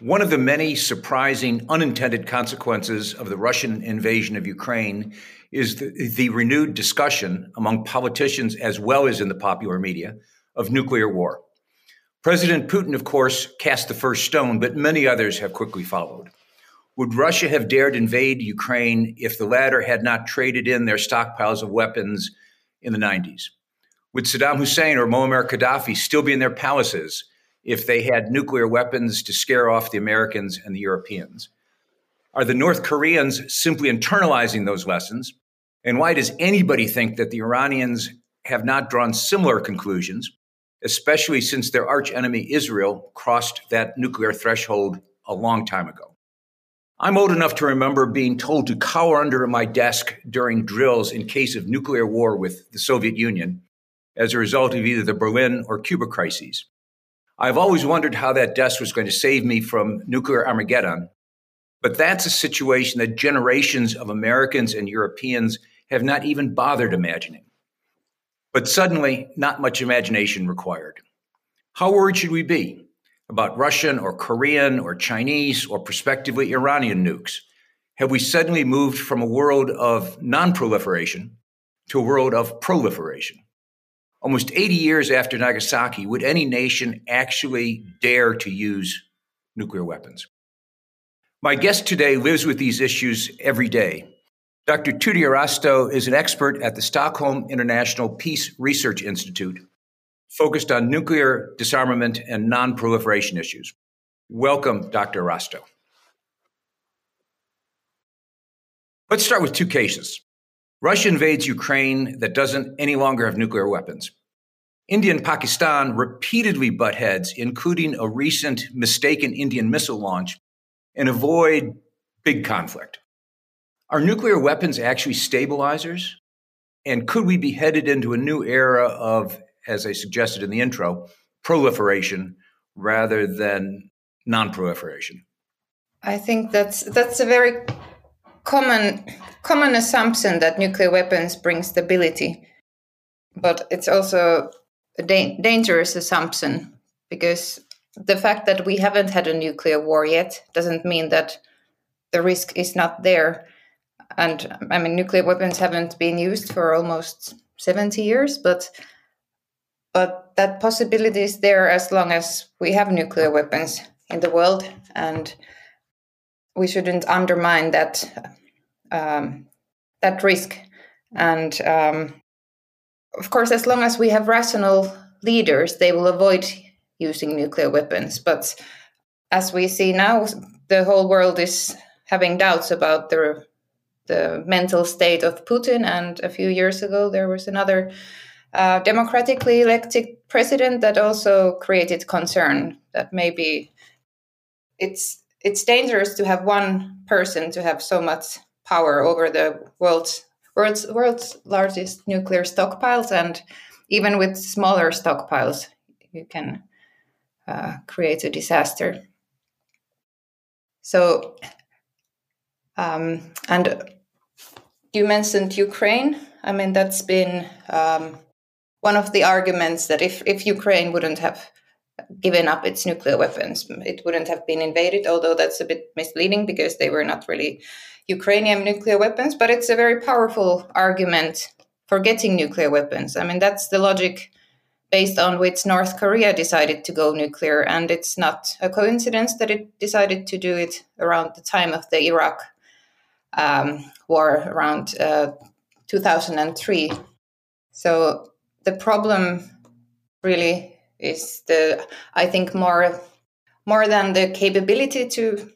One of the many surprising unintended consequences of the Russian invasion of Ukraine is the, the, renewed discussion among politicians as well as in the popular media of nuclear war. President Putin, of course, cast the first stone, but many others have quickly followed. Would Russia have dared invade Ukraine if the latter had not traded in their stockpiles of weapons in the 90s? Would Saddam Hussein or Muammar Gaddafi still be in their palaces if they had nuclear weapons to scare off the Americans and the Europeans? Are the North Koreans simply internalizing those lessons? And why does anybody think that the Iranians have not drawn similar conclusions, especially since their archenemy Israel crossed that nuclear threshold a long time ago? I'm old enough to remember being told to cower under my desk during drills in case of nuclear war with the Soviet Union as a result of either the Berlin or Cuba crises. I've always wondered how that desk was going to save me from nuclear Armageddon. But that's a situation that generations of Americans and Europeans have not even bothered imagining. But suddenly, not much imagination required. How worried should we be about Russian or Korean or Chinese or prospectively Iranian nukes? Have we suddenly moved from a world of non proliferation to a world of proliferation? Almost 80 years after Nagasaki, would any nation actually dare to use nuclear weapons? My guest today lives with these issues every day. Dr. Tytti Erästö is an expert at the Stockholm International Peace Research Institute, focused on nuclear disarmament and non proliferation issues. Welcome, Dr. Arasto. Let's start with two cases. Russia invades Ukraine that doesn't any longer have nuclear weapons. India and Pakistan repeatedly butt heads, including a recent mistaken Indian missile launch, and avoid big conflict. Are nuclear weapons actually stabilizers? And could we be headed into a new era of, as I suggested in the intro, proliferation rather than non-proliferation? I think that's that's a very common common assumption that nuclear weapons bring stability, but it's also a da- dangerous assumption because the fact that we haven't had a nuclear war yet doesn't mean that the risk is not there. And I mean, nuclear weapons haven't been used for almost 70 years, but but that possibility is there as long as we have nuclear weapons in the world, and we shouldn't undermine that um, that risk. And um, of course, as long as we have rational leaders, they will avoid using nuclear weapons. But as we see now, the whole world is having doubts about the the mental state of Putin. And a few years ago, there was another uh, democratically elected president that also created concern that maybe it's it's dangerous to have one person to have so much power over the world's world's world's largest nuclear stockpiles, and even with smaller stockpiles, you can uh, create a disaster. So, um, and you mentioned Ukraine. I mean, that's been um, one of the arguments that if, if Ukraine wouldn't have given up its nuclear weapons, it wouldn't have been invaded, although that's a bit misleading because they were not really Ukrainian nuclear weapons, but it's a very powerful argument for getting nuclear weapons. I mean, that's the logic based on which North Korea decided to go nuclear, and it's not a coincidence that it decided to do it around the time of the Iraq um, war around uh, 2003. So the problem really is the, I think, more more than the capability to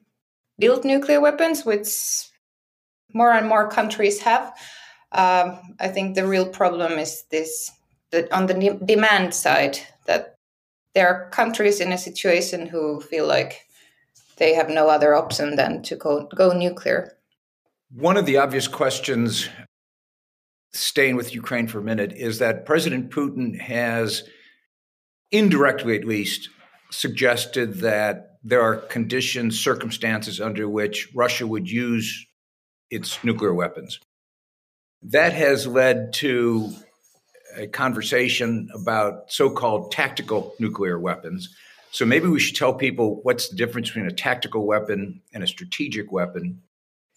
build nuclear weapons, which more and more countries have. Um, I think the real problem is this that on the demand side that there are countries in a situation who feel like they have no other option than to go, go nuclear. One of the obvious questions, staying with Ukraine for a minute, is that President Putin has, indirectly at least, suggested that there are conditions, circumstances under which Russia would use its nuclear weapons. That has led to a conversation about so called tactical nuclear weapons. So maybe we should tell people what's the difference between a tactical weapon and a strategic weapon.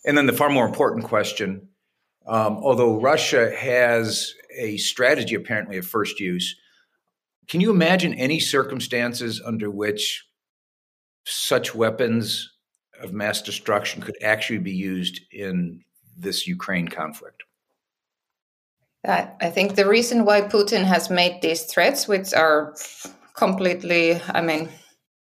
And then the far more important question um, although Russia has a strategy apparently of first use, can you imagine any circumstances under which such weapons of mass destruction could actually be used in this Ukraine conflict? I think the reason why Putin has made these threats, which are completely, I mean,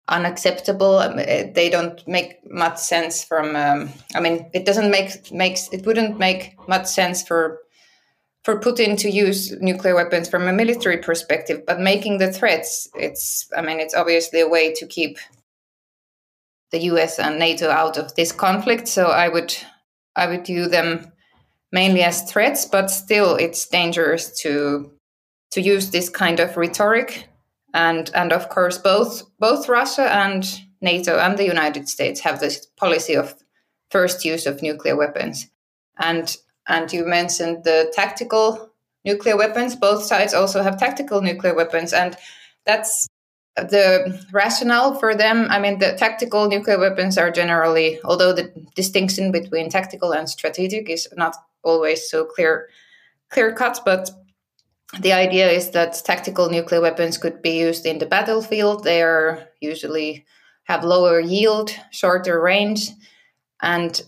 unacceptable. Um, they don't make much sense from. Um, I mean, it doesn't make makes it wouldn't make much sense for for Putin to use nuclear weapons from a military perspective. But making the threats, it's. I mean, it's obviously a way to keep the U.S. and NATO out of this conflict. So I would I would view them mainly as threats, but still, it's dangerous to to use this kind of rhetoric and and of course both both Russia and NATO and the United States have this policy of first use of nuclear weapons, and and you mentioned the tactical nuclear weapons. Both sides also have tactical nuclear weapons, and that's the rationale for them. I mean, the tactical nuclear weapons are generally, although the distinction between tactical and strategic is not always so clear clear cut, but the idea is that tactical nuclear weapons could be used in the battlefield. They are usually have lower yield, shorter range, and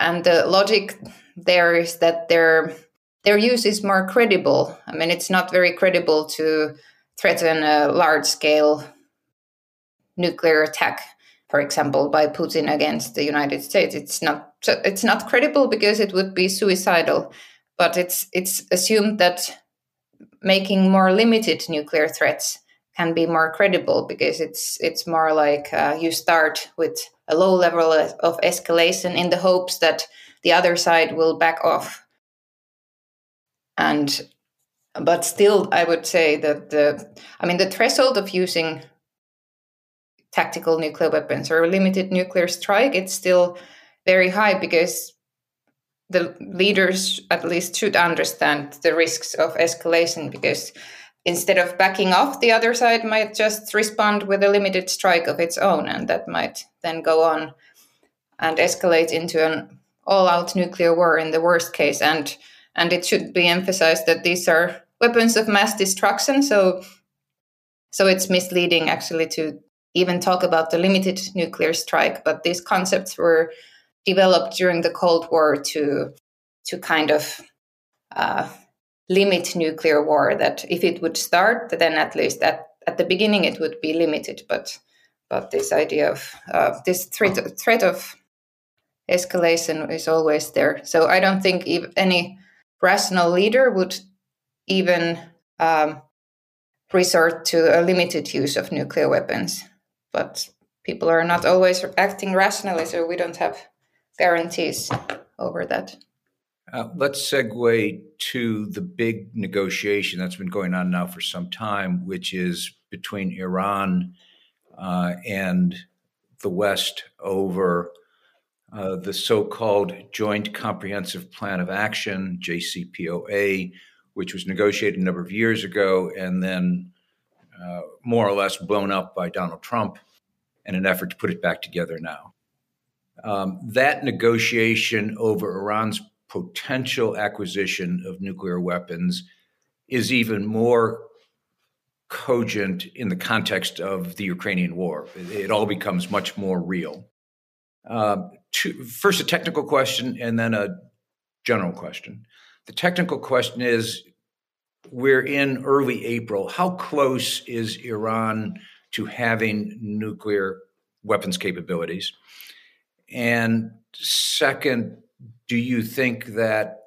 and the logic there is that their their use is more credible. I mean, it's not very credible to threaten a large scale nuclear attack, for example, by Putin against the United States. It's not it's not credible because it would be suicidal. But it's it's assumed that making more limited nuclear threats can be more credible because it's it's more like uh, you start with a low level of escalation in the hopes that the other side will back off. And but still i would say that the i mean the threshold of using tactical nuclear weapons or a limited nuclear strike it's still very high because the leaders at least should understand the risks of escalation because instead of backing off, the other side might just respond with a limited strike of its own, and that might then go on and escalate into an all-out nuclear war in the worst case. And and it should be emphasized that these are weapons of mass destruction. So so it's misleading actually to even talk about the limited nuclear strike. But these concepts were developed during the Cold War to to kind of uh, limit nuclear war. That if it would start, then at least at at the beginning it would be limited. But but this idea of uh, this threat threat of escalation is always there. So I don't think any rational leader would even um, resort to a limited use of nuclear weapons. But people are not always acting rationally, so we don't have guarantees over that. Uh, let's segue to the big negotiation that's been going on now for some time, which is between Iran uh, and the West over uh, the so called Joint Comprehensive Plan of Action, JCPOA, which was negotiated a number of years ago and then uh, more or less blown up by Donald Trump in an effort to put it back together now um, that negotiation over Iran's potential acquisition of nuclear weapons is even more cogent in the context of the Ukrainian war. It, all becomes much more real. Uh, to, first, a technical question and then a general question. The technical question is we're in early April. How close is Iran to having nuclear weapons capabilities? And second, do you think that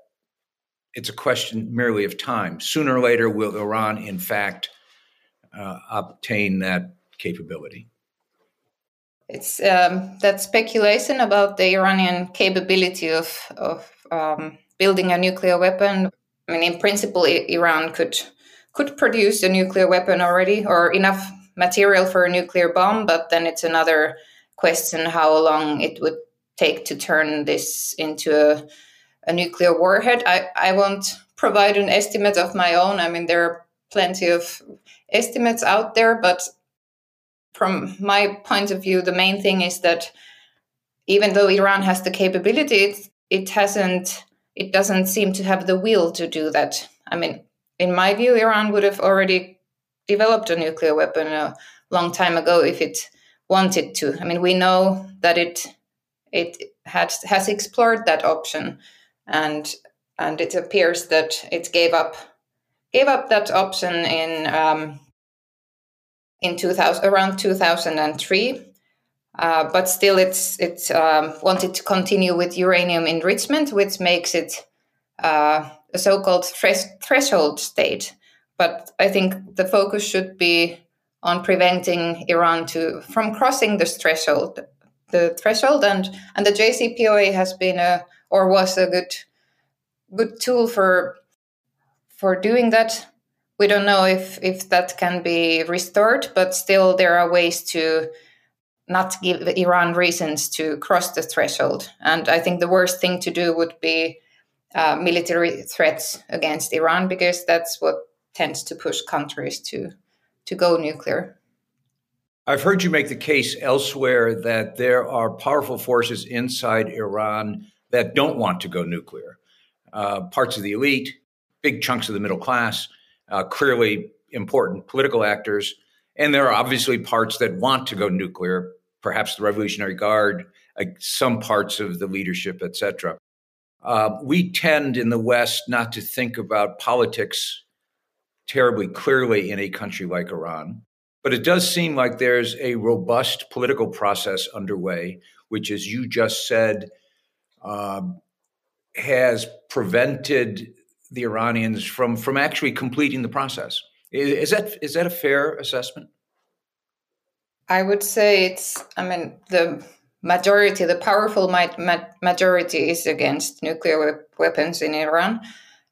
it's a question merely of time? Sooner or later, will Iran, in fact, uh, obtain that capability? It's um, that speculation about the Iranian capability of of um, building a nuclear weapon. I mean, in principle, Iran could could produce a nuclear weapon already, or enough material for a nuclear bomb. But then it's another question how long it would take to turn this into a, a nuclear warhead. I, I won't provide an estimate of my own. I mean, there are plenty of estimates out there, but from my point of view, the main thing is that even though Iran has the capability, it, it hasn't, it doesn't seem to have the will to do that. I mean, in my view, Iran would have already developed a nuclear weapon a long time ago if it wanted to. I mean, we know that it it had has explored that option, and and it appears that it gave up gave up that option in um, in 2000 around 2003 uh, but still it's it's um, wanted to continue with uranium enrichment which makes it uh, a so-called thres- threshold state. But i think the focus should be on preventing iran to from crossing this threshold the threshold. And and the jcpoa has been a or was a good good tool for for doing that we don't know if if that can be restored, but still there are ways to not give Iran reasons to cross the threshold. And I think the worst thing to do would be uh, military threats against Iran because that's what tends to push countries to to go nuclear. I've heard you make the case elsewhere that there are powerful forces inside Iran that don't want to go nuclear. Uh, parts of the elite, big chunks of the middle class uh, clearly important political actors. And there are obviously parts that want to go nuclear, perhaps the Revolutionary Guard, uh, some parts of the leadership, etc. Uh, we tend in the West not to think about politics terribly clearly in a country like Iran. But it does seem like there's a robust political process underway, which, as you just said, um, has prevented the Iranians from from actually completing the process. Is, that is that a fair assessment? I would say it's. I mean, the majority, the powerful majority, is against nuclear weapons in Iran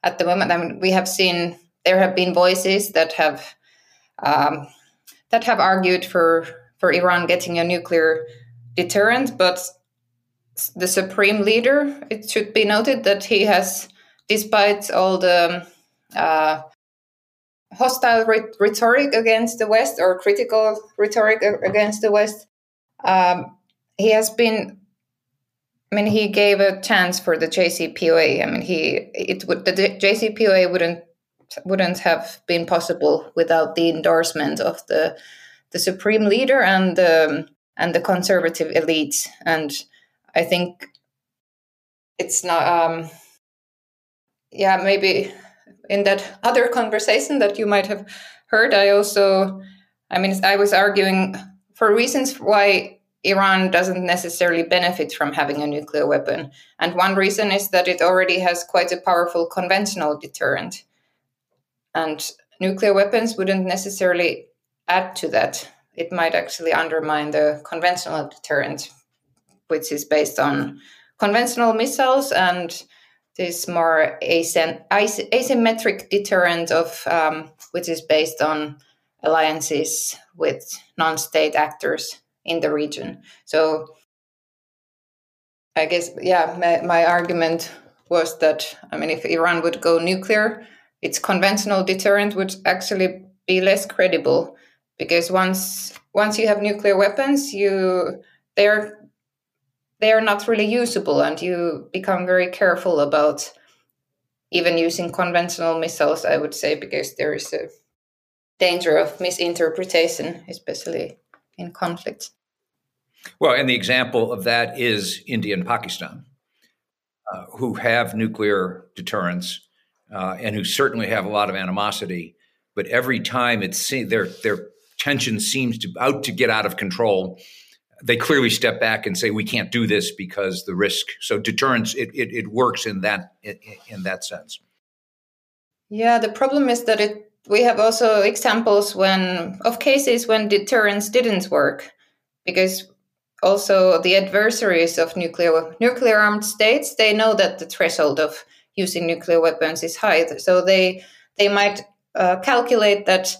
at the moment. I mean, we have seen there have been voices that have um, that have argued for for Iran getting a nuclear deterrent, but the supreme leader, it should be noted that he has despite all the uh, hostile rhetoric against the West or critical rhetoric against the West, um, he has been. I mean, he gave a chance for the JCPOA. I mean, he it would the JCPOA wouldn't wouldn't have been possible without the endorsement of the the supreme leader and the and the conservative elites. And I think it's not. Um, yeah, maybe in that other conversation that you might have heard, I also, I mean, I was arguing for reasons why Iran doesn't necessarily benefit from having a nuclear weapon. And one reason is that it already has quite a powerful conventional deterrent. And nuclear weapons wouldn't necessarily add to that. It might actually undermine the conventional deterrent, which is based on conventional missiles and this more asymmetric deterrent of um, which is based on alliances with non-state actors in the region. So I guess yeah, my, my argument was that I mean if Iran would go nuclear, its conventional deterrent would actually be less credible because once once you have nuclear weapons, you they're they are not really usable and you become very careful about even using conventional missiles i would say because there is a danger of misinterpretation especially in conflict. Well and the example of that is india and pakistan uh, who have nuclear deterrence uh, and who certainly have a lot of animosity but every time it's their their tension seems to out to get out of control they clearly step back and say we can't do this because the risk. So deterrence it it, it works in that in, that sense. Yeah, the problem is that it we have also examples when of cases when deterrence didn't work because also the adversaries of nuclear nuclear armed states they know that the threshold of using nuclear weapons is high so they they might uh, calculate that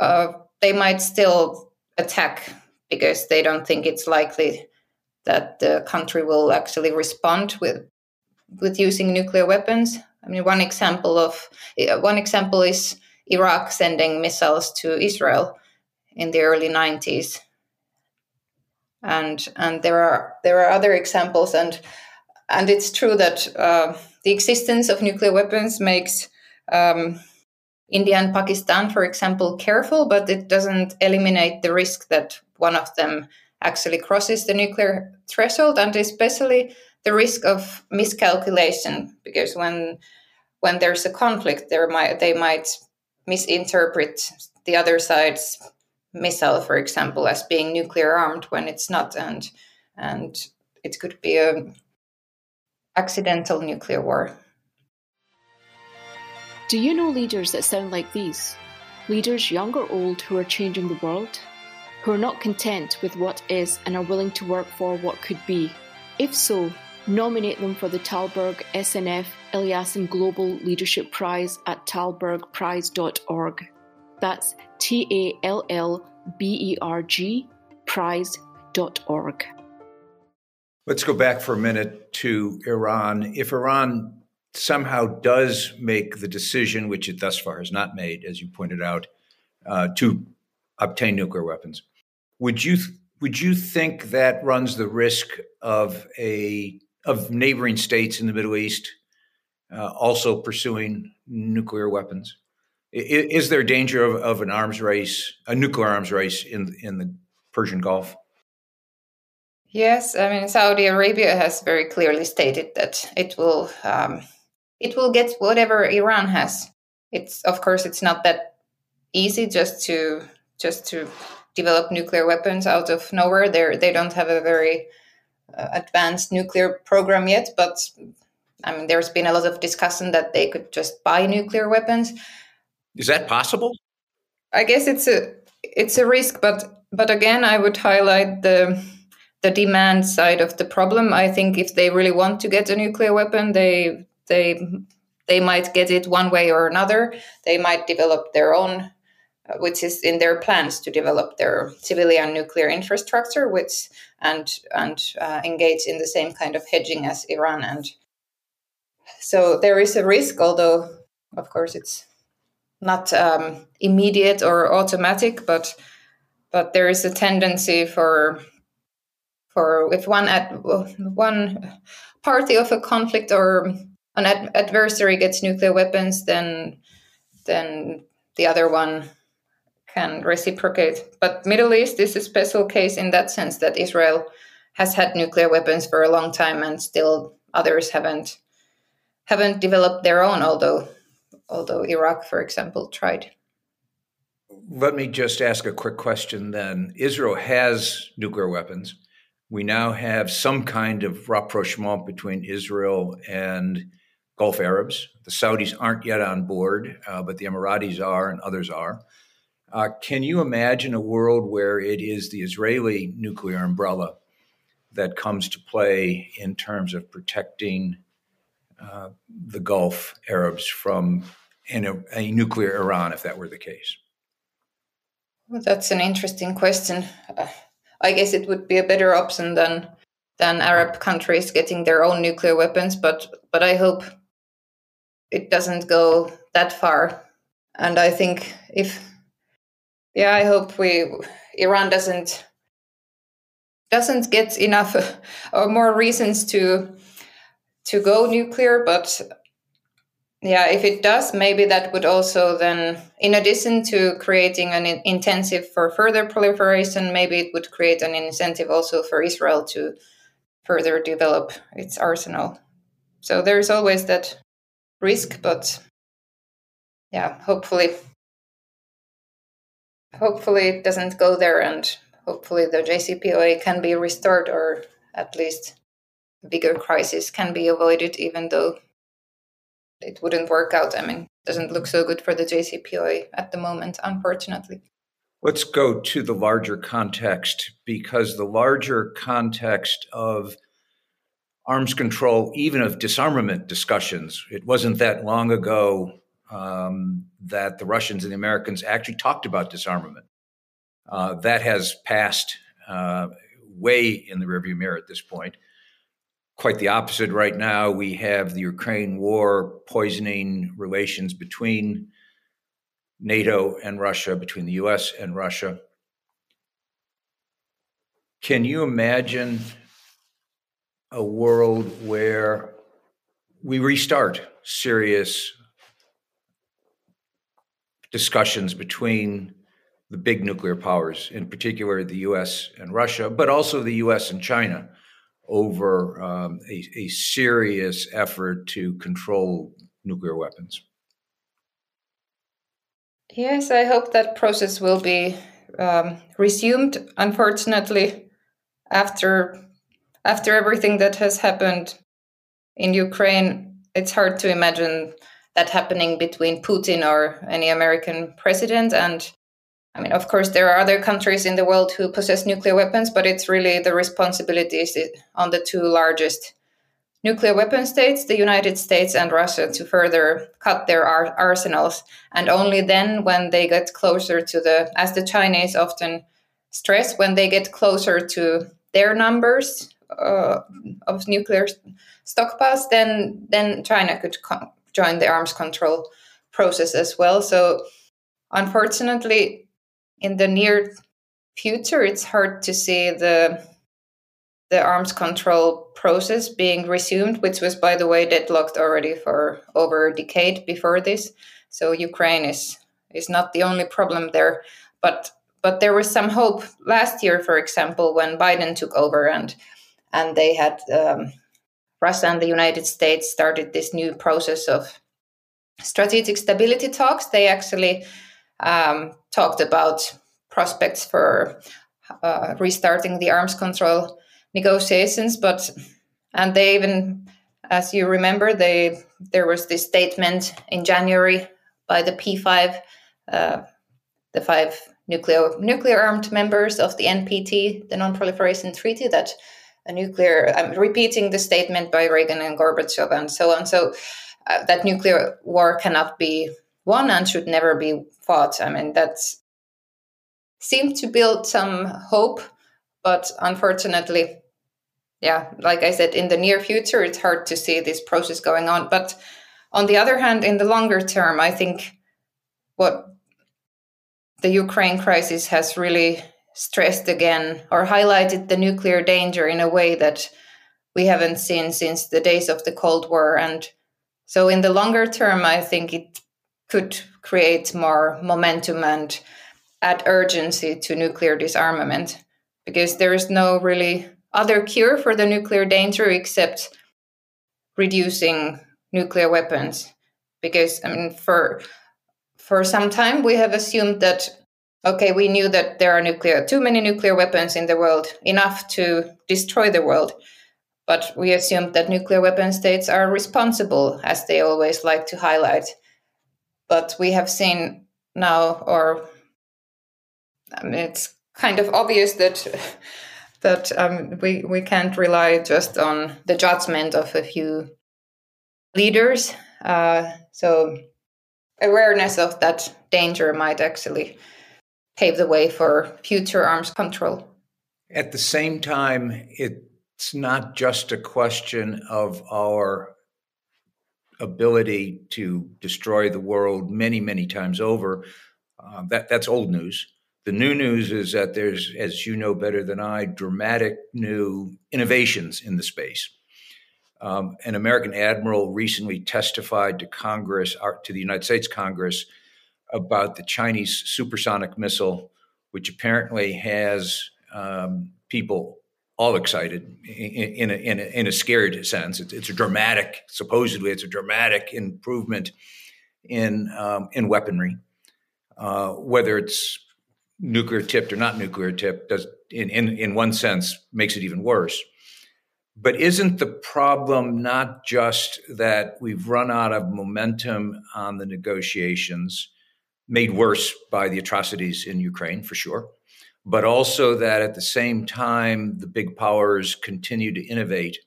uh, they might still attack because they don't think it's likely that the country will actually respond with with using nuclear weapons. I mean, one example of one example is Iraq sending missiles to Israel in the early 90s, and and there are there are other examples, and and it's true that uh, the existence of nuclear weapons makes um, India and Pakistan, for example, careful, but it doesn't eliminate the risk that one of them actually crosses the nuclear threshold, and especially the risk of miscalculation, because when when there's a conflict, there might they might misinterpret the other side's missile, for example, as being nuclear armed when it's not, and and it could be a accidental nuclear war. Do you know leaders that sound like these? Leaders, young or old, who are changing the world? Who are not content with what is and are willing to work for what could be? If so, nominate them for the Tallberg SNF Eliasson Global Leadership Prize at tallbergprize.org. That's T A L L B E R G prize.org. Let's go back for a minute to Iran. If Iran somehow does make the decision, which it thus far has not made, as you pointed out, uh, to obtain nuclear weapons, would you would you think that runs the risk of a of neighboring states in the Middle East uh, also pursuing nuclear weapons? Is, is there danger of, of an arms race, a nuclear arms race in in the Persian Gulf? Yes, I mean Saudi Arabia has very clearly stated that it will um, it will get whatever Iran has. It's of course it's not that easy just to just to develop nuclear weapons out of nowhere. They they don't have a very uh, advanced nuclear program yet, but I mean there's been a lot of discussion that they could just buy nuclear weapons. Is that possible? I guess it's a it's a risk, but but again, I would highlight the the demand side of the problem. I think if they really want to get a nuclear weapon, they they they might get it one way or another. They might develop their own, which is in their plans to develop their civilian nuclear infrastructure, which and and uh, engage in the same kind of hedging as Iran. And so there is a risk, although of course it's not um, immediate or automatic, but but there is a tendency for for if one at one party of a conflict or an ad- adversary gets nuclear weapons, then then the other one can reciprocate. But Middle East is a special case in that sense that Israel has had nuclear weapons for a long time, and still others haven't haven't developed their own. Although although Iraq, for example, tried. Let me just ask a quick question then. Israel has nuclear weapons. We now have some kind of rapprochement between Israel and Gulf Arabs. The Saudis aren't yet on board, uh, but the Emiratis are and others are. Uh, can you imagine a world where it is the Israeli nuclear umbrella that comes to play in terms of protecting uh, the Gulf Arabs from a, a, nuclear Iran, if that were the case? Well, that's an interesting question. Uh, I guess it would be a better option than than Arab countries getting their own nuclear weapons, but but I hope it doesn't go that far. And I think if, yeah, I hope we Iran doesn't doesn't get enough or more reasons to to go nuclear. But yeah, if it does, maybe that would also then, in addition to creating an incentive for further proliferation, maybe it would create an incentive also for Israel to further develop its arsenal. So there's always that risk, but yeah, hopefully, hopefully it doesn't go there, and hopefully the JCPOA can be restored, or at least a bigger crisis can be avoided, even though it wouldn't work out. I mean, doesn't look so good for the JCPOA at the moment, unfortunately. Let's go to the larger context because the larger context of arms control, even of disarmament discussions, it wasn't that long ago um, that the Russians and the Americans actually talked about disarmament. Uh, that has passed uh, way in the rearview mirror at this point. Quite the opposite right now. We have the Ukraine war poisoning relations between NATO and Russia, between the US and Russia. Can you imagine a world where we restart serious discussions between the big nuclear powers, in particular the US and Russia, but also the US and China, over um, a, a serious effort to control nuclear weapons? Yes, I hope that process will be um, resumed. Unfortunately, after after everything that has happened in Ukraine, it's hard to imagine that happening between Putin or any American president. And I mean, of course, there are other countries in the world who possess nuclear weapons, but it's really the responsibilities on the two largest nuclear weapon states, the United States and Russia, to further cut their ar- arsenals. And only then, when they get closer to the, as the Chinese often stress, when they get closer to their numbers uh, of nuclear stockpiles, then then China could co- join the arms control process as well. So, unfortunately, in the near future, it's hard to see the the arms control process being resumed, which was, by the way, deadlocked already for over a decade before this. So Ukraine is is not the only problem there, but but there was some hope last year, for example, when Biden took over and and they had um, Russia and the United States started this new process of strategic stability talks. They actually um, talked about prospects for uh, restarting the arms control negotiations, but and they even, as you remember, they there was this statement in January by the P5, uh, the five nuclear nuclear armed members of the NPT, the Non-Proliferation Treaty, that nuclear. I'm repeating the statement by Reagan and Gorbachev and so on. So uh, that nuclear war cannot be won and should never be fought. I mean that seemed to build some hope, but unfortunately, yeah, like I said, in the near future, it's hard to see this process going on. But on the other hand, in the longer term, I think what the Ukraine crisis has really stressed again or highlighted the nuclear danger in a way that we haven't seen since the days of the Cold War. And so, in the longer term, I think it could create more momentum and add urgency to nuclear disarmament because there is no really other cure for the nuclear danger except reducing nuclear weapons because i mean for for some time we have assumed that okay we knew that there are nuclear too many nuclear weapons in the world enough to destroy the world but we assumed that nuclear weapon states are responsible as they always like to highlight but we have seen now or I mean, it's kind of obvious that that um, we we can't rely just on the judgment of a few leaders. Uh, so awareness of that danger might actually pave the way for future arms control. At the same time, it's not just a question of our ability to destroy the world many, many times over. Uh, that that's old news. The new news is that there's, as you know better than I, dramatic new innovations in the space. Um, an American admiral recently testified to Congress, uh, to the United States Congress, about the Chinese supersonic missile, which apparently has um, people all excited in, in, a, in, a, in a scared sense. It's, it's, a dramatic, supposedly, it's a dramatic improvement in um, in weaponry. Uh, whether it's nuclear tipped or not nuclear tipped does in, in in one sense makes it even worse but isn't the problem not just that we've run out of momentum on the negotiations made worse by the atrocities in Ukraine, for sure, but also that at the same time, the big powers continue to innovate,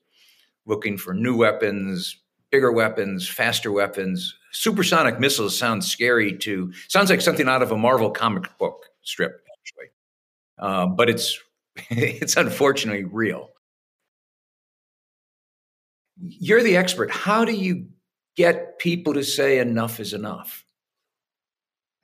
looking for new weapons, bigger weapons, faster weapons. Supersonic missiles sounds scary to, sounds like something out of a Marvel comic book strip, actually. Um, but it's it's unfortunately real. You're the expert. How do you get people to say enough is enough?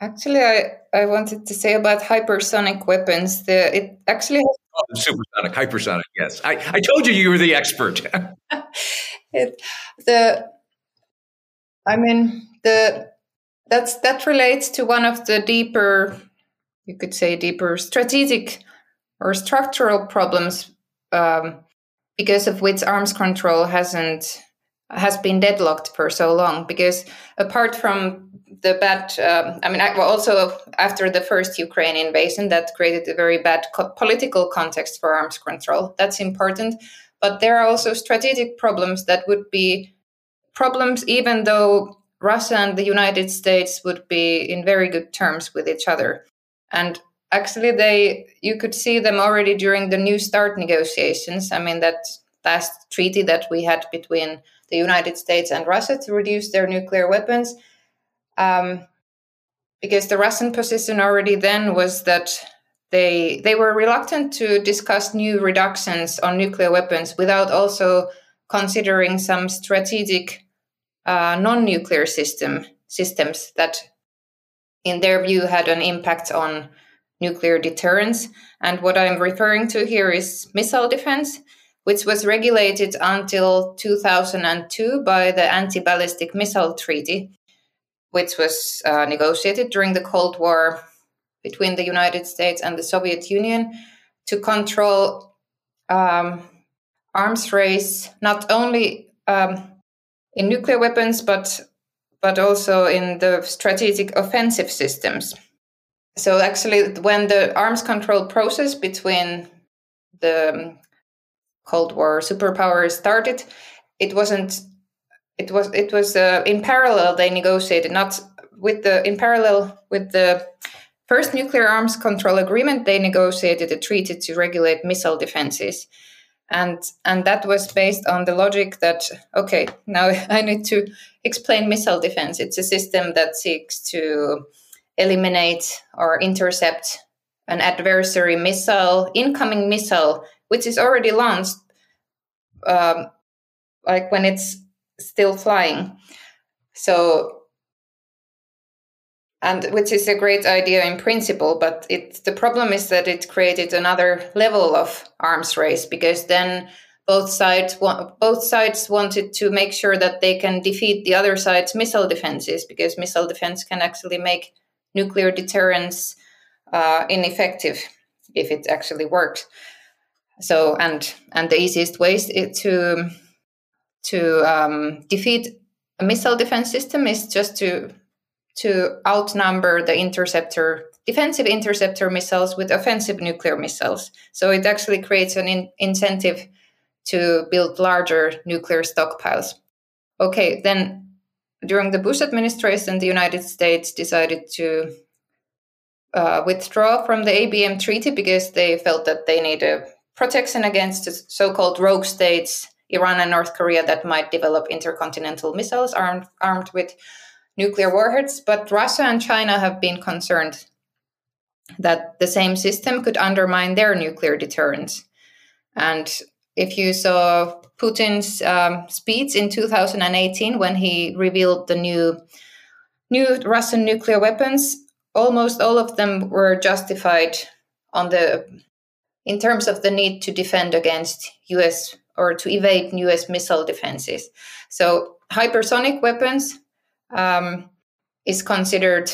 Actually, I, I wanted to say about hypersonic weapons. The it actually oh, supersonic, hypersonic. Yes, I, I told you you were the expert. it, the I mean the that's that relates to one of the deeper, you could say, deeper strategic or structural problems um, because of which arms control hasn't has been deadlocked for so long. Because apart from the bad, uh, I mean, also after the first Ukraine invasion, that created a very bad co- political context for arms control. That's important, but there are also strategic problems that would be problems even though Russia and the United States would be in very good terms with each other. And actually they you could see them already during the new start negotiations i mean that last treaty that we had between the united states and russia to reduce their nuclear weapons um, because the russian position already then was that they they were reluctant to discuss new reductions on nuclear weapons without also considering some strategic uh, non-nuclear system systems that in their view had an impact on nuclear deterrence. And what I'm referring to here is missile defense, which was regulated until 2002 by the Anti Ballistic Missile Treaty, which was uh, negotiated during the Cold War between the United States and the Soviet Union to control um, arms race, not only um, in nuclear weapons, but but also in the strategic offensive systems. So actually when the arms control process between the um, cold war superpowers started. It wasn't it was it was uh, in parallel they negotiated not with the in parallel with the first nuclear arms control agreement they negotiated a treaty to regulate missile defenses. And and that was based on the logic that okay now i need to explain missile defense. It's a system that seeks to eliminate or intercept an adversary missile, incoming missile, which is already launched, um, like when it's still flying. So, and which is a great idea in principle, but it the problem is that it created another level of arms race because then both sides both sides wanted to make sure that they can defeat the other side's missile defenses because missile defense can actually make nuclear deterrence uh, ineffective if it actually works. So and and the easiest way to to um, defeat a missile defense system is just to to outnumber the interceptor defensive interceptor missiles with offensive nuclear missiles. So it actually creates an in- incentive to build larger nuclear stockpiles. Okay, then during the Bush administration, the United States decided to uh, withdraw from the ABM treaty because they felt that they need a protection against so-called rogue states, Iran and North Korea, that might develop intercontinental missiles armed, armed with nuclear warheads. But Russia and China have been concerned that the same system could undermine their nuclear deterrence. And if you saw Putin's um, speech in 2018 when he revealed the new new Russian nuclear weapons, almost all of them were justified on the in terms of the need to defend against US or to evade US missile defenses. So hypersonic weapons um, is considered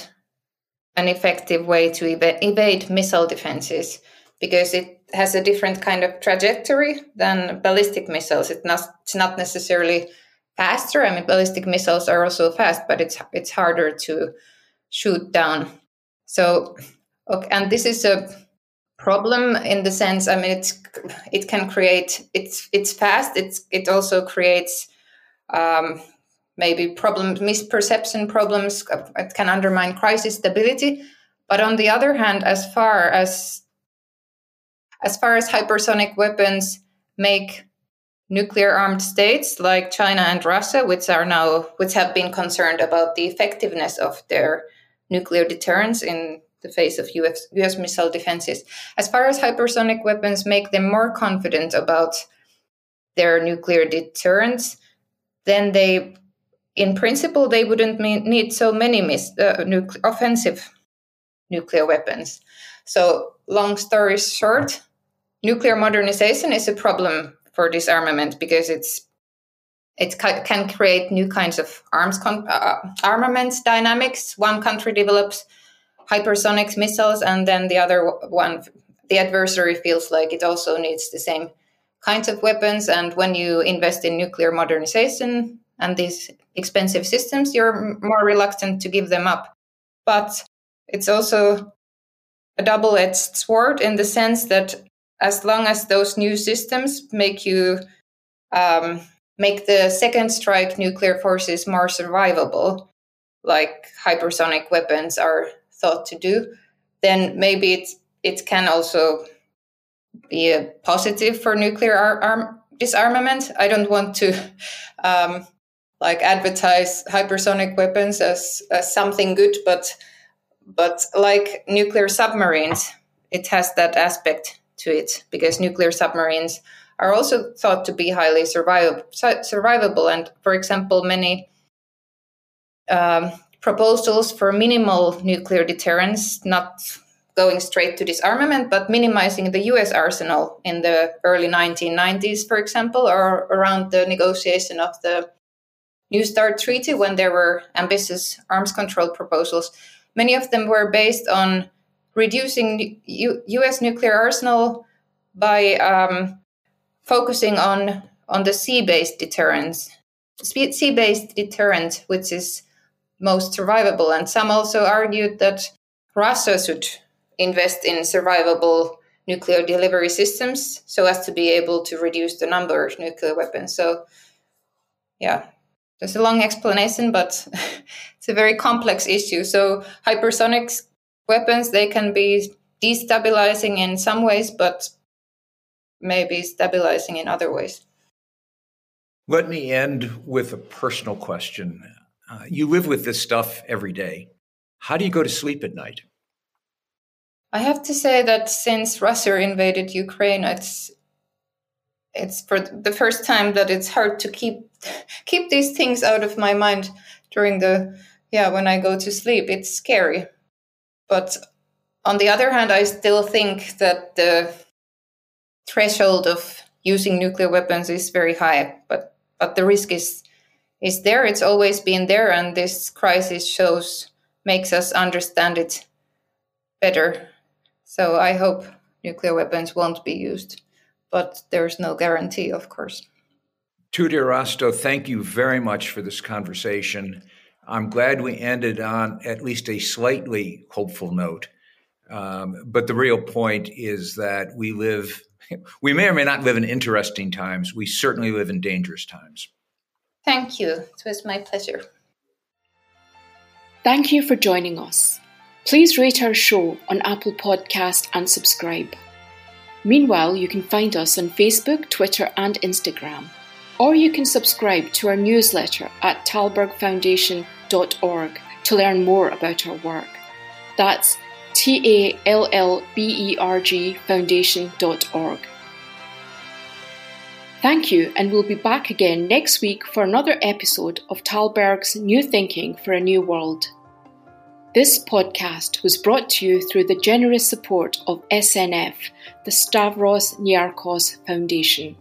an effective way to ev- evade missile defenses because it has a different kind of trajectory than ballistic missiles. It's not, it's not necessarily faster. I mean, ballistic missiles are also fast, but it's it's harder to shoot down. So, okay, and this is a problem in the sense. I mean, it's it can create it's it's fast. It's it also creates um, maybe problems, misperception problems. It can undermine crisis stability. But on the other hand, as far as as far as hypersonic weapons make nuclear armed states like China and Russia, which are now which have been concerned about the effectiveness of their nuclear deterrence in the face of US, US missile defenses. As far as hypersonic weapons make them more confident about their nuclear deterrence, then they, in principle, they wouldn't need so many mis- uh, nucle- offensive nuclear weapons. So, long story short, nuclear modernization is a problem for disarmament because it's it can create new kinds of arms con- uh, armaments dynamics. One country develops hypersonic missiles, and then the other one, the adversary, feels like it also needs the same kinds of weapons. And when you invest in nuclear modernization and these expensive systems, you're more reluctant to give them up. But it's also a double edged sword in the sense that as long as those new systems make you um, make the second strike nuclear forces more survivable, like hypersonic weapons are thought to do, then maybe it it can also be a positive for nuclear ar- arm disarmament. I don't want to um, like advertise hypersonic weapons as, as something good, but but like nuclear submarines, it has that aspect to it because nuclear submarines are also thought to be highly survivable. survivable. And for example, many um, proposals for minimal nuclear deterrence, not going straight to disarmament, but minimizing the US arsenal in the early 1990s, for example, or around the negotiation of the New START treaty when there were ambitious arms control proposals. Many of them were based on reducing U- US nuclear arsenal by um, focusing on on the sea-based deterrence, sea-based deterrent, which is most survivable. And some also argued that Russia should invest in survivable nuclear delivery systems so as to be able to reduce the number of nuclear weapons. So, yeah, there's a long explanation, but it's a very complex issue. So, hypersonic weapons they can be destabilizing in some ways, but maybe stabilizing in other ways. Let me end with a personal question. Uh, you live with this stuff every day. How do you go to sleep at night? I have to say that since Russia invaded Ukraine, it's it's for the first time that it's hard to keep keep these things out of my mind during the yeah when I go to sleep. It's scary, but on the other hand, I still think that the threshold of using nuclear weapons is very high, but but the risk is is there. It's always been there, and this crisis shows makes us understand it better. So I hope nuclear weapons won't be used, but there's no guarantee, of course. Tytti Erästö, thank you very much for this conversation. I'm glad we ended on at least a slightly hopeful note. Um, but the real point is that we live we may or may not live in interesting times. We certainly live in dangerous times. Thank you. It was my pleasure. Thank you for joining us. Please rate our show on Apple Podcast and subscribe. Meanwhile, you can find us on Facebook, Twitter, and Instagram. Or you can subscribe to our newsletter at tallbergfoundation.org to learn more about our work. That's T A L L B E R G Foundation.org. Thank you, and we'll be back again next week for another episode of Tallberg's New Thinking for a New World. This podcast was brought to you through the generous support of SNF, the Stavros Niarchos Foundation.